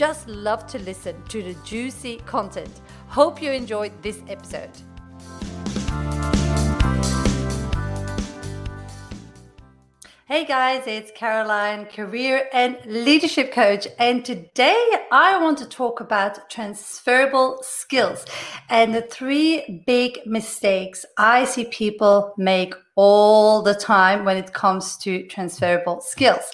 just love to listen to the juicy content. Hope you enjoyed this episode. Hey guys, it's Caroline, career and leadership coach. And today I want to talk about transferable skills and the three big mistakes I see people make all the time when it comes to transferable skills.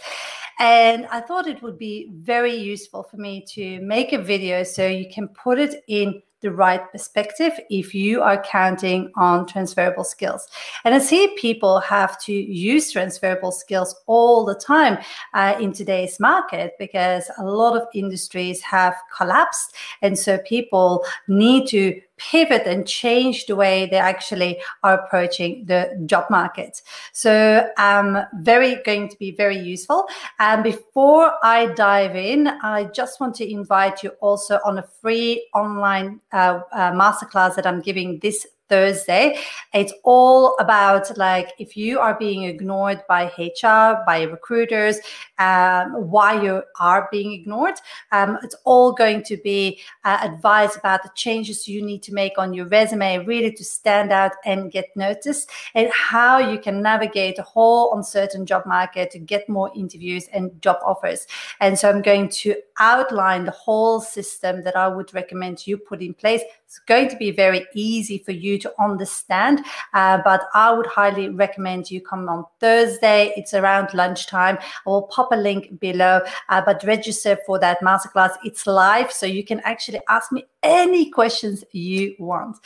And I thought it would be very useful for me to make a video so you can put it in the right perspective if you are counting on transferable skills. And I see people have to use transferable skills all the time uh, in today's market because a lot of industries have collapsed. And so people need to pivot and change the way they actually are approaching the job market. So um, very going to be very useful. And before I dive in, I just want to invite you also on a free online uh, uh, masterclass that I'm giving this Thursday. It's all about like if you are being ignored by HR, by recruiters, um, why you are being ignored. Um, it's all going to be uh, advice about the changes you need to make on your resume, really to stand out and get noticed, and how you can navigate a whole uncertain job market to get more interviews and job offers. And so I'm going to outline the whole system that I would recommend you put in place. It's going to be very easy for you to understand, uh, but I would highly recommend you come on Thursday. It's around lunchtime. I will pop a link below, uh, but register for that masterclass. It's live, so you can actually ask me any questions you want.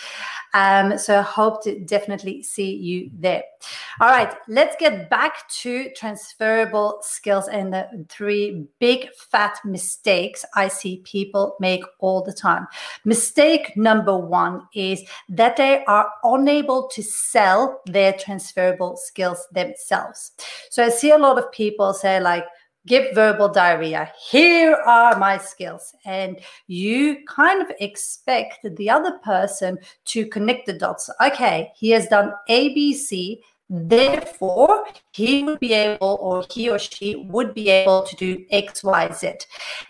Um, so I hope to definitely see you there. All right, let's get back to transferable skills and the three big fat mistakes I see people make all the time. Mistake number one is that they are unable to sell their transferable skills themselves. So I see a lot of people say, like, give verbal diarrhea. Here are my skills. And you kind of expect the other person to connect the dots. Okay, he has done ABC. Therefore, he would be able, or he or she would be able to do X, Y, Z.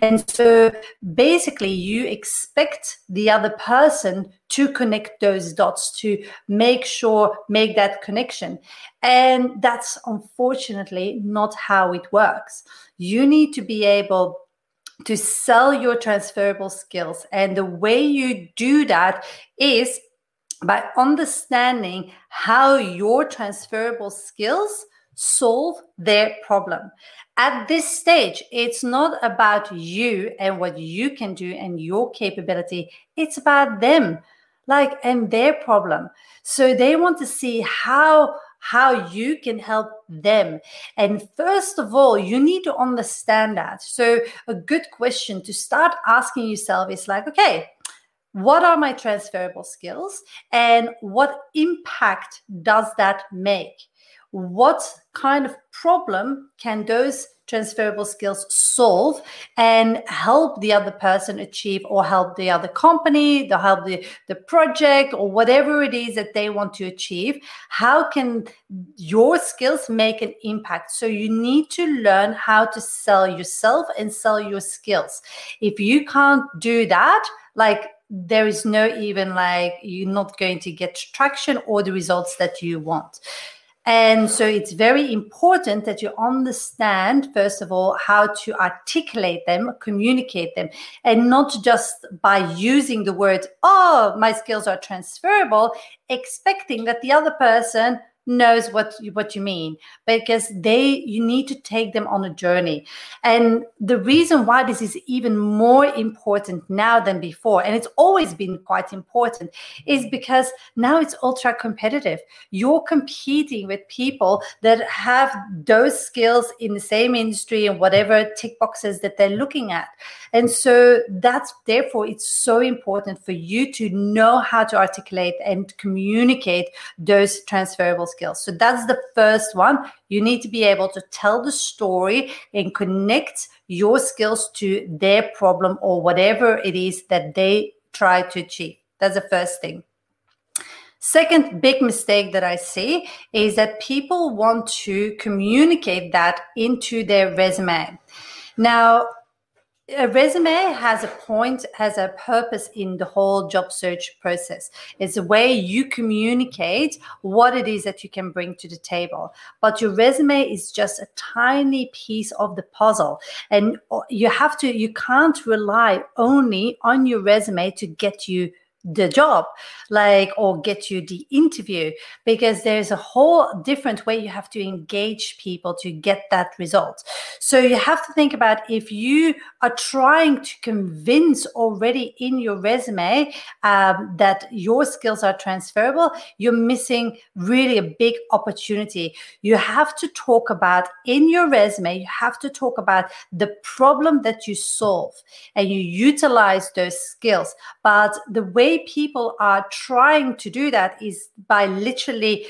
And so basically, you expect the other person to connect those dots, to make sure, make that connection. And that's unfortunately not how it works. You need to be able to sell your transferable skills. And the way you do that is by understanding how your transferable skills solve their problem. At this stage, it's not about you and what you can do and your capability, it's about them, like, and their problem. So they want to see how how you can help them. And first of all, you need to understand that. So, a good question to start asking yourself is like, okay, what are my transferable skills and what impact does that make? What kind of problem can those transferable skills solve and help the other person achieve or help the other company to help the, the project or whatever it is that they want to achieve? How can your skills make an impact? So you need to learn how to sell yourself and sell your skills. If you can't do that like there is no even like you're not going to get traction or the results that you want. And so it's very important that you understand, first of all, how to articulate them, communicate them, and not just by using the word, oh, my skills are transferable, expecting that the other person knows what you, what you mean because they you need to take them on a journey. And the reason why this is even more important now than before and it's always been quite important is because now it's ultra competitive. You're competing with people that have those skills in the same industry and whatever tick boxes that they're looking at. And so that's therefore it's so important for you to know how to articulate and communicate those transferable skills. So that's the first one. You need to be able to tell the story and connect your skills to their problem or whatever it is that they try to achieve. That's the first thing. Second big mistake that I see is that people want to communicate that into their resume. Now, a resume has a point, has a purpose in the whole job search process. It's a way you communicate what it is that you can bring to the table. But your resume is just a tiny piece of the puzzle. And uh, you have to, you can't rely only on your resume to get you the job like or get you the interview because there's a whole different way you have to engage people to get that result. So you have to think about if you are trying to convince already in your resume um, that your skills are transferable you're missing really a big opportunity. You have to talk about in your resume you have to talk about the problem that you solve and you utilize those skills. But the way way people are trying to do that is by literally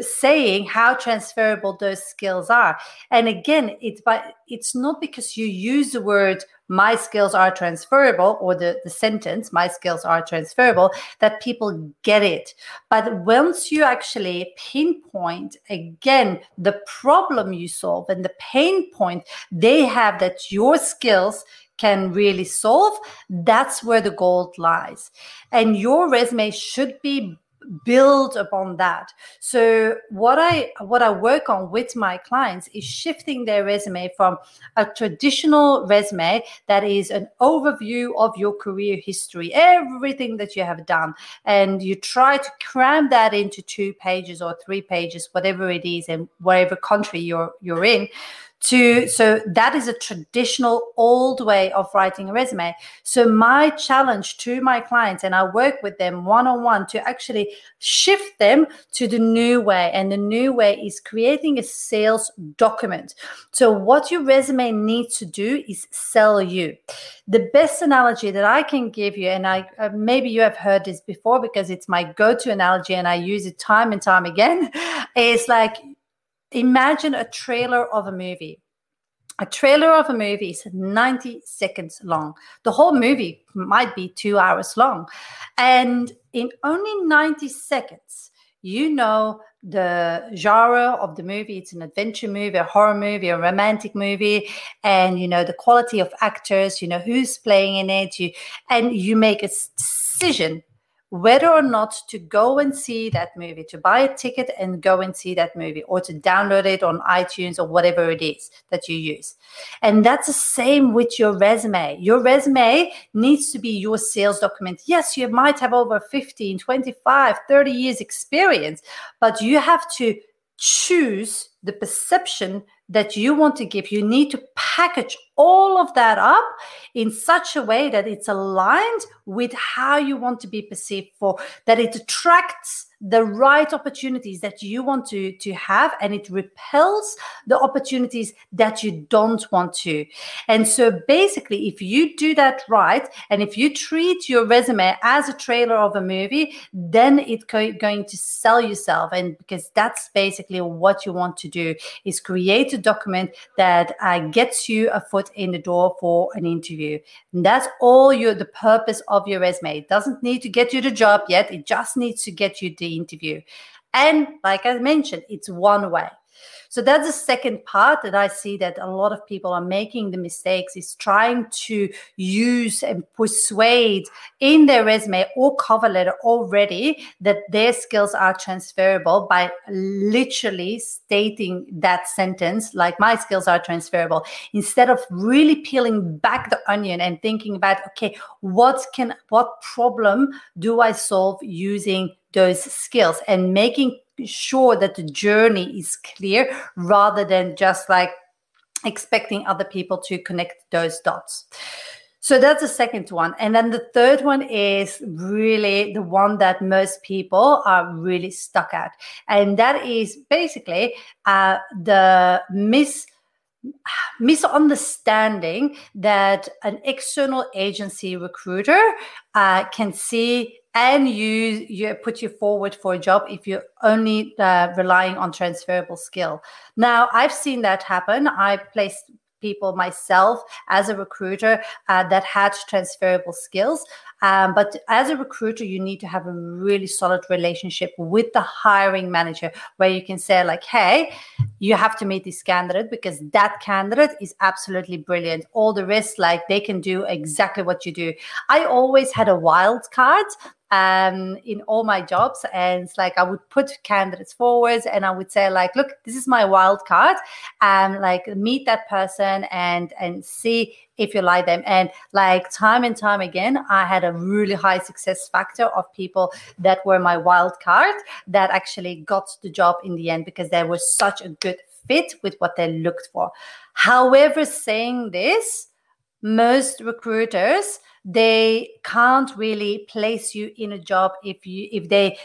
saying how transferable those skills are. And again, it's by it's not because you use the word my skills are transferable or the, the sentence my skills are transferable that people get it but once you actually pinpoint again the problem you solve and the pain point they have that your skills can really solve, that's where the gold lies. And your resume should be build upon that so what i what i work on with my clients is shifting their resume from a traditional resume that is an overview of your career history everything that you have done and you try to cram that into two pages or three pages whatever it is and whatever country you're you're in to so that is a traditional old way of writing a resume. So my challenge to my clients and i work with them one-on-one to actually shift them to the new way and the new way is creating a sales document. So what your resume needs to do is sell you. The best analogy that i can give you and i uh, maybe you have heard this before because it's my go-to analogy and i use it time and time again is like imagine a trailer of a movie. A trailer of a movie is 90 seconds long. The whole movie might be two hours long. And in only 90 seconds, you know the genre of the movie it's an adventure movie a horror movie a romantic movie and you know the quality of actors you know who's playing in it you and you make a decision whether or not to go and see that movie, to buy a ticket and go and see that movie, or to download it on iTunes or whatever it is that you use. And that's the same with your resume. Your resume needs to be your sales document. Yes, you might have over 15, 25, 30 years experience, but you have to choose the perception that you want to give. You need to package all of that up in such a way that it's aligned with how you want to be perceived for, that it attracts the right opportunities that you want to, to have and it repels the opportunities that you don't want to. And so basically, if you do that right, and if you treat your resume as a trailer of a movie, then it's going to sell yourself. And because that's basically what you want to do is create a document that uh, gets you a foot in the door for an interview. And that's all your the purpose of your resume. It doesn't need to get you the job yet. It just needs to get you the interview. And like I mentioned, it's one way. So that's the second part that I see that a lot of people are making the mistakes is trying to use and persuade in their resume or cover letter already that their skills are transferable by literally stating that sentence like my skills are transferable instead of really peeling back the onion and thinking about okay what can what problem do I solve using those skills? and making sure that the journey is clear rather than just like expecting other people to connect those dots. So that's the second one. And then the third one is really the one that most people are really stuck at. And that is basically uh, the mis misunderstanding that an external agency recruiter uh, can see and you you put you forward for a job if you're only uh, relying on transferable skill now i've seen that happen i placed people myself as a recruiter uh, that had transferable skills. Um, but as a recruiter, you need to have a really solid relationship with the hiring manager where you can say, like, hey, you have to meet this candidate because that candidate is absolutely brilliant. All the rest, like, they can do exactly what you do. I always had a wild card um, in all my jobs. And it's like I would put candidates forwards and I would say, like, look, this is my wild card. Um, like meet that person and and see if you like them. And like time and time again, I had a really high success factor of people that were my wild card that actually got the job in the end because they were such a good fit with what they looked for. However, saying this, most recruiters they can't really place you in a job if you if they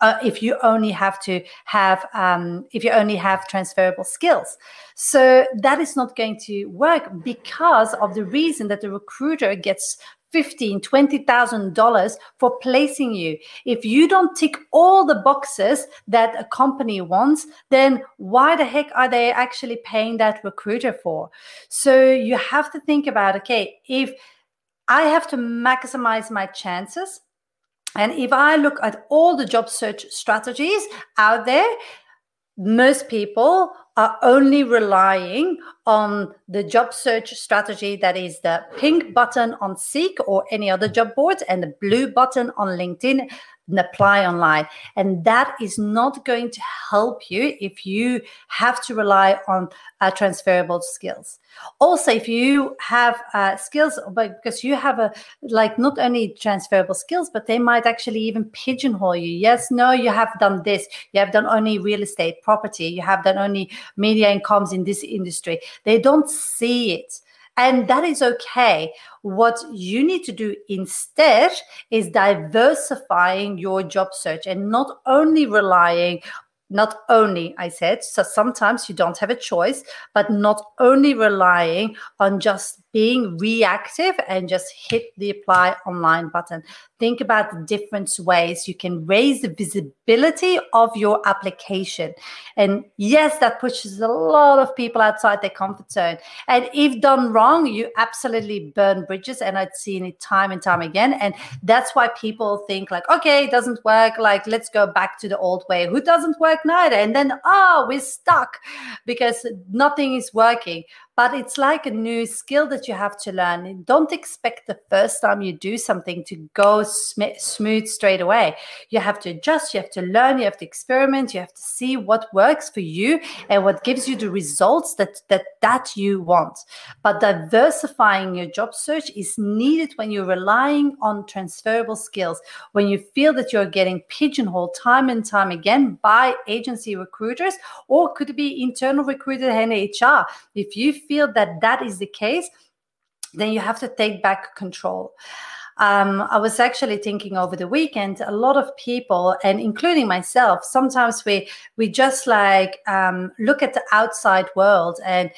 uh, if you only have to have um, if you only have transferable skills. So that is not going to work because of the reason that the recruiter gets fifteen, twenty thousand dollars for placing you. If you don't tick all the boxes that a company wants, then why the heck are they actually paying that recruiter for? So you have to think about okay, if I have to maximize my chances. And if I look at all the job search strategies out there, most people are only relying on the job search strategy that is the pink button on Seek or any other job boards and the blue button on LinkedIn and apply online. And that is not going to help you if you have to rely on uh, transferable skills. Also, if you have uh, skills, but because you have a like not only transferable skills, but they might actually even pigeonhole you. Yes, no, you have done this. You have done only real estate, property. You have done only media and comms in this industry. They don't see it. And that is okay. What you need to do instead is diversifying your job search and not only relying not only i said so sometimes you don't have a choice but not only relying on just being reactive and just hit the apply online button. Think about the different ways you can raise the visibility of your application. And yes, that pushes a lot of people outside their comfort zone. And if done wrong, you absolutely burn bridges. And I've seen it time and time again. And that's why people think like, okay, it doesn't work. Like, let's go back to the old way. Who doesn't work neither? And then, oh, we're stuck because nothing is working but it's like a new skill that you have to learn. Don't expect the first time you do something to go sm- smooth straight away. You have to adjust, you have to learn, you have to experiment, you have to see what works for you and what gives you the results that that that you want. But diversifying your job search is needed when you're relying on transferable skills, when you feel that you're getting pigeonholed time and time again by agency recruiters or could it be internal recruiter and HR. If you feel that that is the case, then you have to take back control. Um, I was actually thinking over the weekend, a lot of people, and including myself, sometimes we we just like um, look at the outside world and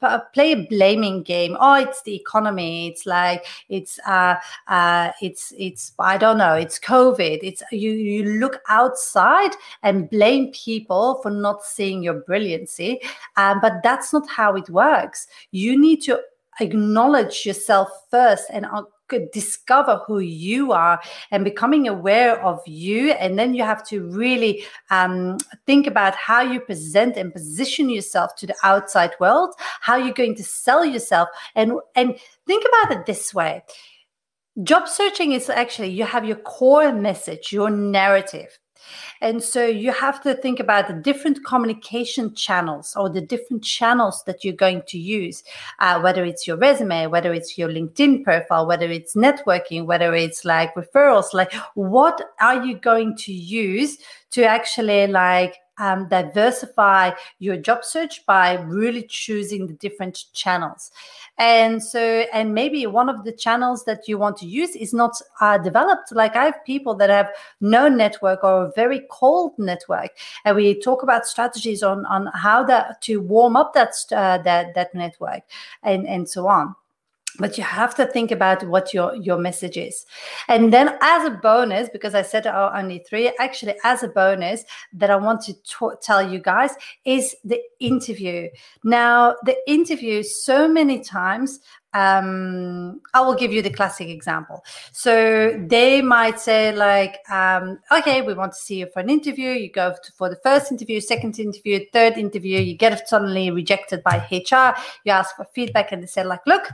p- play a blaming game. Oh, it's the economy. It's like it's uh, uh, it's it's I don't know. It's COVID. It's you you look outside and blame people for not seeing your brilliancy, um, but that's not how it works. You need to acknowledge yourself first and could discover who you are and becoming aware of you. And then you have to really um, think about how you present and position yourself to the outside world how you're going to sell yourself. And and think about it this way. Job searching is actually you have your core message your narrative And so you have to think about the different communication channels or the different channels that you're going to use, uh, whether it's your resume, whether it's your LinkedIn profile, whether it's networking, whether it's like referrals, like what are you going to use to actually like um, diversify your job search by really choosing the different channels. And so and maybe one of the channels that you want to use is not uh, developed. Like i have people that have no network or a very cold network. And we talk about strategies on on how that to warm up that uh, that that network and and so on but you have to think about what your your message is and then as a bonus because i said oh, only three actually as a bonus that i want to t- tell you guys is the interview now the interview so many times um, I will give you the classic example. So they might say like, um, okay, we want to see you for an interview. You go for the first interview, second interview, third interview. You get suddenly rejected by HR. You ask for feedback, and they say like, look,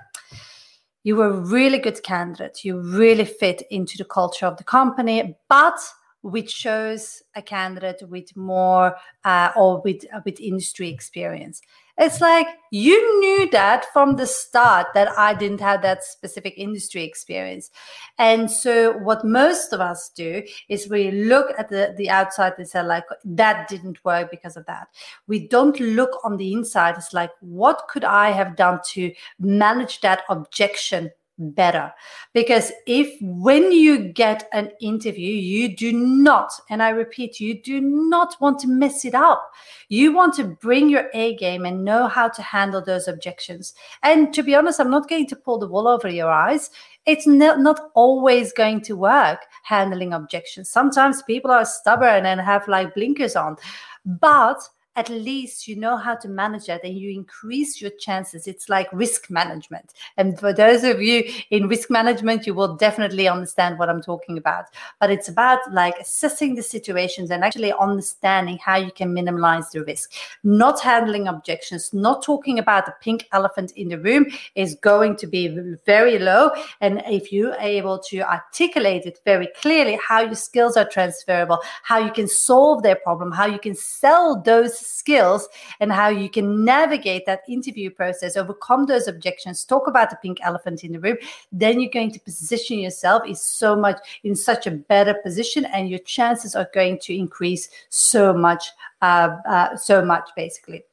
you were a really good candidate. You really fit into the culture of the company, but we chose a candidate with more uh, or with uh, with industry experience. It's like you knew that from the start that I didn't have that specific industry experience. And so what most of us do is we look at the, the outside and say like, that didn't work because of that. We don't look on the inside. It's like, what could I have done to manage that objection better. Because if when you get an interview you do not and i repeat you do not want to mess it up. You want to bring your a game and know how to handle those objections. And to be honest i'm not going to pull the wool over your eyes. It's not, not always going to work handling objections. Sometimes people are stubborn and have like blinkers on. But at least you know how to manage that and you increase your chances. It's like risk management. And for those of you in risk management, you will definitely understand what I'm talking about. But it's about like assessing the situations and actually understanding how you can minimize the risk. Not handling objections, not talking about the pink elephant in the room is going to be very low. And if you are able to articulate it very clearly, how your skills are transferable, how you can solve their problem, how you can sell those skills and how you can navigate that interview process, overcome those objections, talk about the pink elephant in the room, then you're going to position yourself is so much in such a better position and your chances are going to increase so much, uh, uh, so much basically.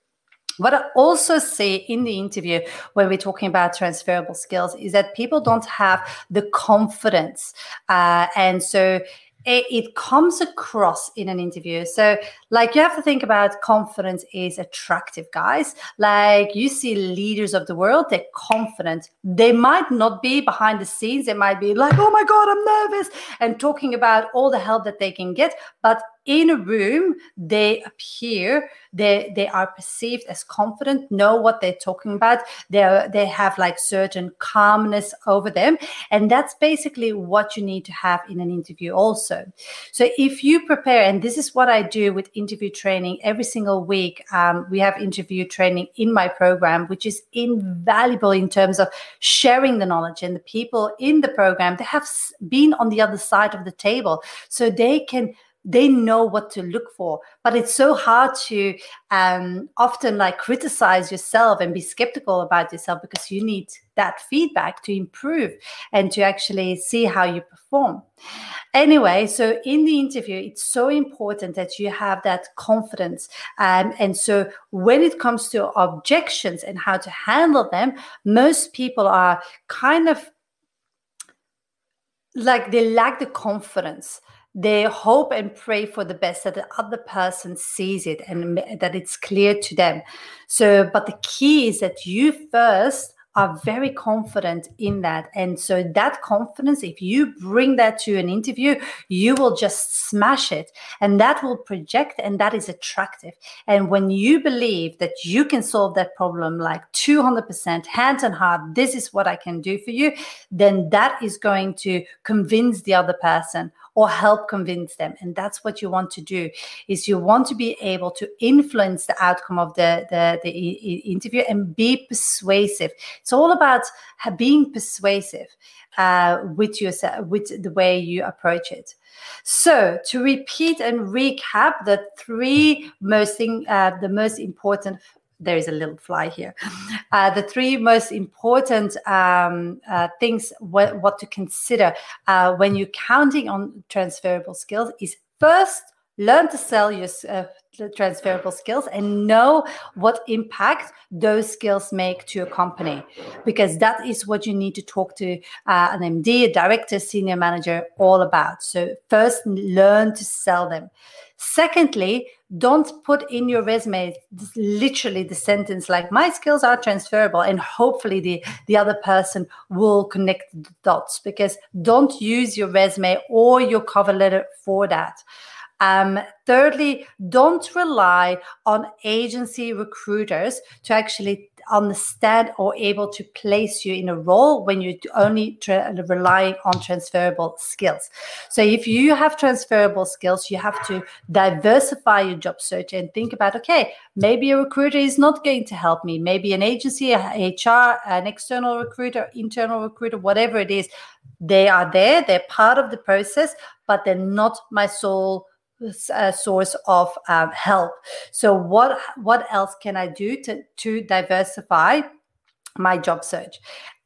What I also see in the interview when we're talking about transferable skills is that people don't have the confidence. Uh, and so it, it, comes across in an interview. So, like, you have to think about confidence is attractive, guys. Like, you see leaders of the world, they're confident. They might not be behind the scenes, they might be like, oh my God, I'm nervous, and talking about all the help that they can get. But in a room they appear they they are perceived as confident know what they're talking about they they have like certain calmness over them and that's basically what you need to have in an interview also. So if you prepare and this is what i do with interview training every single week um, we have interview training in my program which is invaluable in terms of sharing the knowledge and the people in the program they have been on the other side of the table so they can they know what to look for. But it's so hard to um, often like criticize yourself and be skeptical about yourself because you need that feedback to improve and to actually see how you perform. Anyway so in the interview it's so important that you have that confidence. Um, and so when it comes to objections and how to handle them most people are kind of like they lack the confidence they hope and pray for the best that the other person sees it and that it's clear to them. So but the key is that you first are very confident in that. And so that confidence if you bring that to an interview you will just smash it. And that will project and that is attractive. And when you believe that you can solve that problem like 200% hands on heart this is what i can do for you then that is going to convince the other person or help convince them. And that's what you want to do is you want to be able to influence the outcome of the the, the interview and be persuasive. It's all about being persuasive uh, with yourself with the way you approach it. So to repeat and recap the three most thing uh, the most important there is a little fly here. Uh, the three most important um, uh, things what, what, to consider uh, when you're counting on transferable skills is first learn to sell your uh, transferable skills and know what impact those skills make to a company. Because that is what you need to talk to uh, an md a director senior manager all about. So first learn to sell them. Secondly don't put in your resume literally the sentence like my skills are transferable and hopefully the the other person will connect the dots. Because don't use your resume or your cover letter for that um, thirdly, don't rely on agency recruiters to actually understand or able to place you in a role when you're only tra- relying on transferable skills. So if you have transferable skills, you have to diversify your job search and think about okay, maybe a recruiter is not going to help me. Maybe an agency, HR, an external recruiter, internal recruiter, whatever it is, they are there, they're part of the process, but they're not my sole uh, source of um, help. So what what else can I do to to diversify my job search?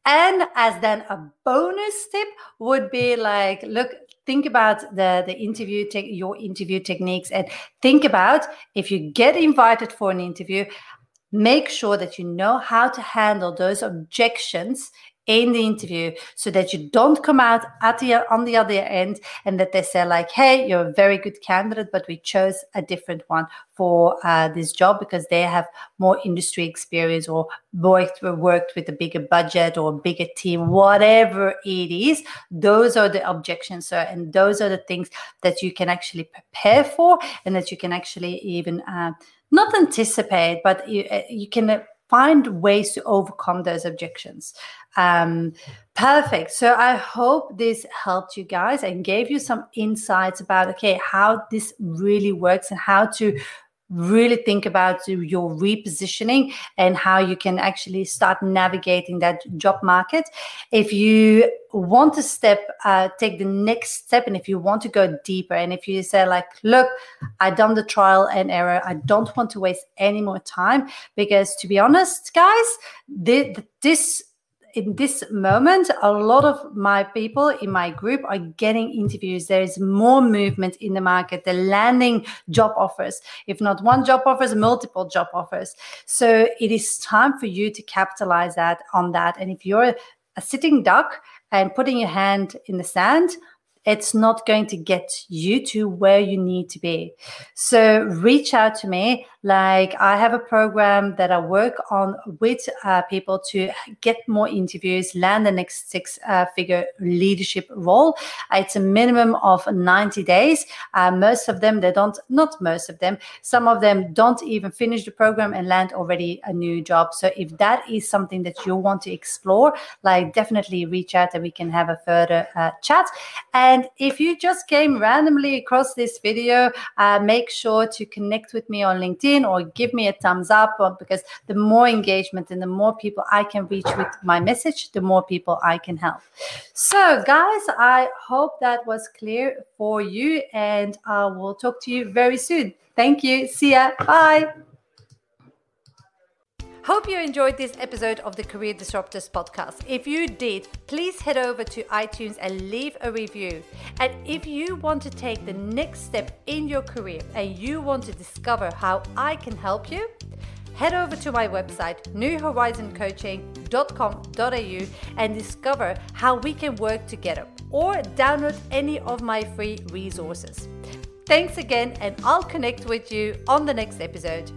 And as then a bonus tip would be like, look, think about the the interview te- your interview techniques and think about if you get invited for an interview make sure that you know how to handle those objections in the interview so that you don't come out at the on the other end and that they say like hey you're a very good candidate but we chose a different one for uh, this job because they have more industry experience or worked worked with a bigger budget or bigger team whatever it is those are the objections sir and those are the things that you can actually prepare for and that you can actually even uh, not anticipate but you, uh, you can find ways to overcome those objections. Um, perfect. So I hope this helped you guys and gave you some insights about okay how this really works and how to really think about your repositioning and how you can actually start navigating that job market. If you want to step, uh, take the next step, and if you want to go deeper, and if you say, like, look, I've done the trial and error, I don't want to waste any more time, because to be honest, guys, this in this moment, a lot of my people in my group are getting interviews. There is more movement in the market. They're landing job offers, if not one job offers, multiple job offers. So it is time for you to capitalize that on that. And if you're a sitting duck and putting your hand in the sand, it's not going to get you to where you need to be. So reach out to me. Like I have a program that I work on with uh, people to get more interviews, land the next six uh, figure leadership role. It's a minimum of 90 days. Uh, most of them, they don't, not most of them, some of them don't even finish the program and land already a new job. So if that is something that you want to explore, like definitely reach out and we can have a further uh, chat. And if you just came randomly across this video, uh, make sure to connect with me on LinkedIn or give me a thumbs up because the more engagement and the more people I can reach with my message, the more people I can help. So, guys, I hope that was clear for you, and I will talk to you very soon. Thank you. See ya. Bye. Hope you enjoyed this episode of the Career Disruptors podcast. If you did, please head over to iTunes and leave a review. And if you want to take the next step in your career and you want to discover how I can help you, head over to my website newhorizoncoaching.com.au and discover how we can work together or download any of my free resources. Thanks again, and I'll connect with you on the next episode.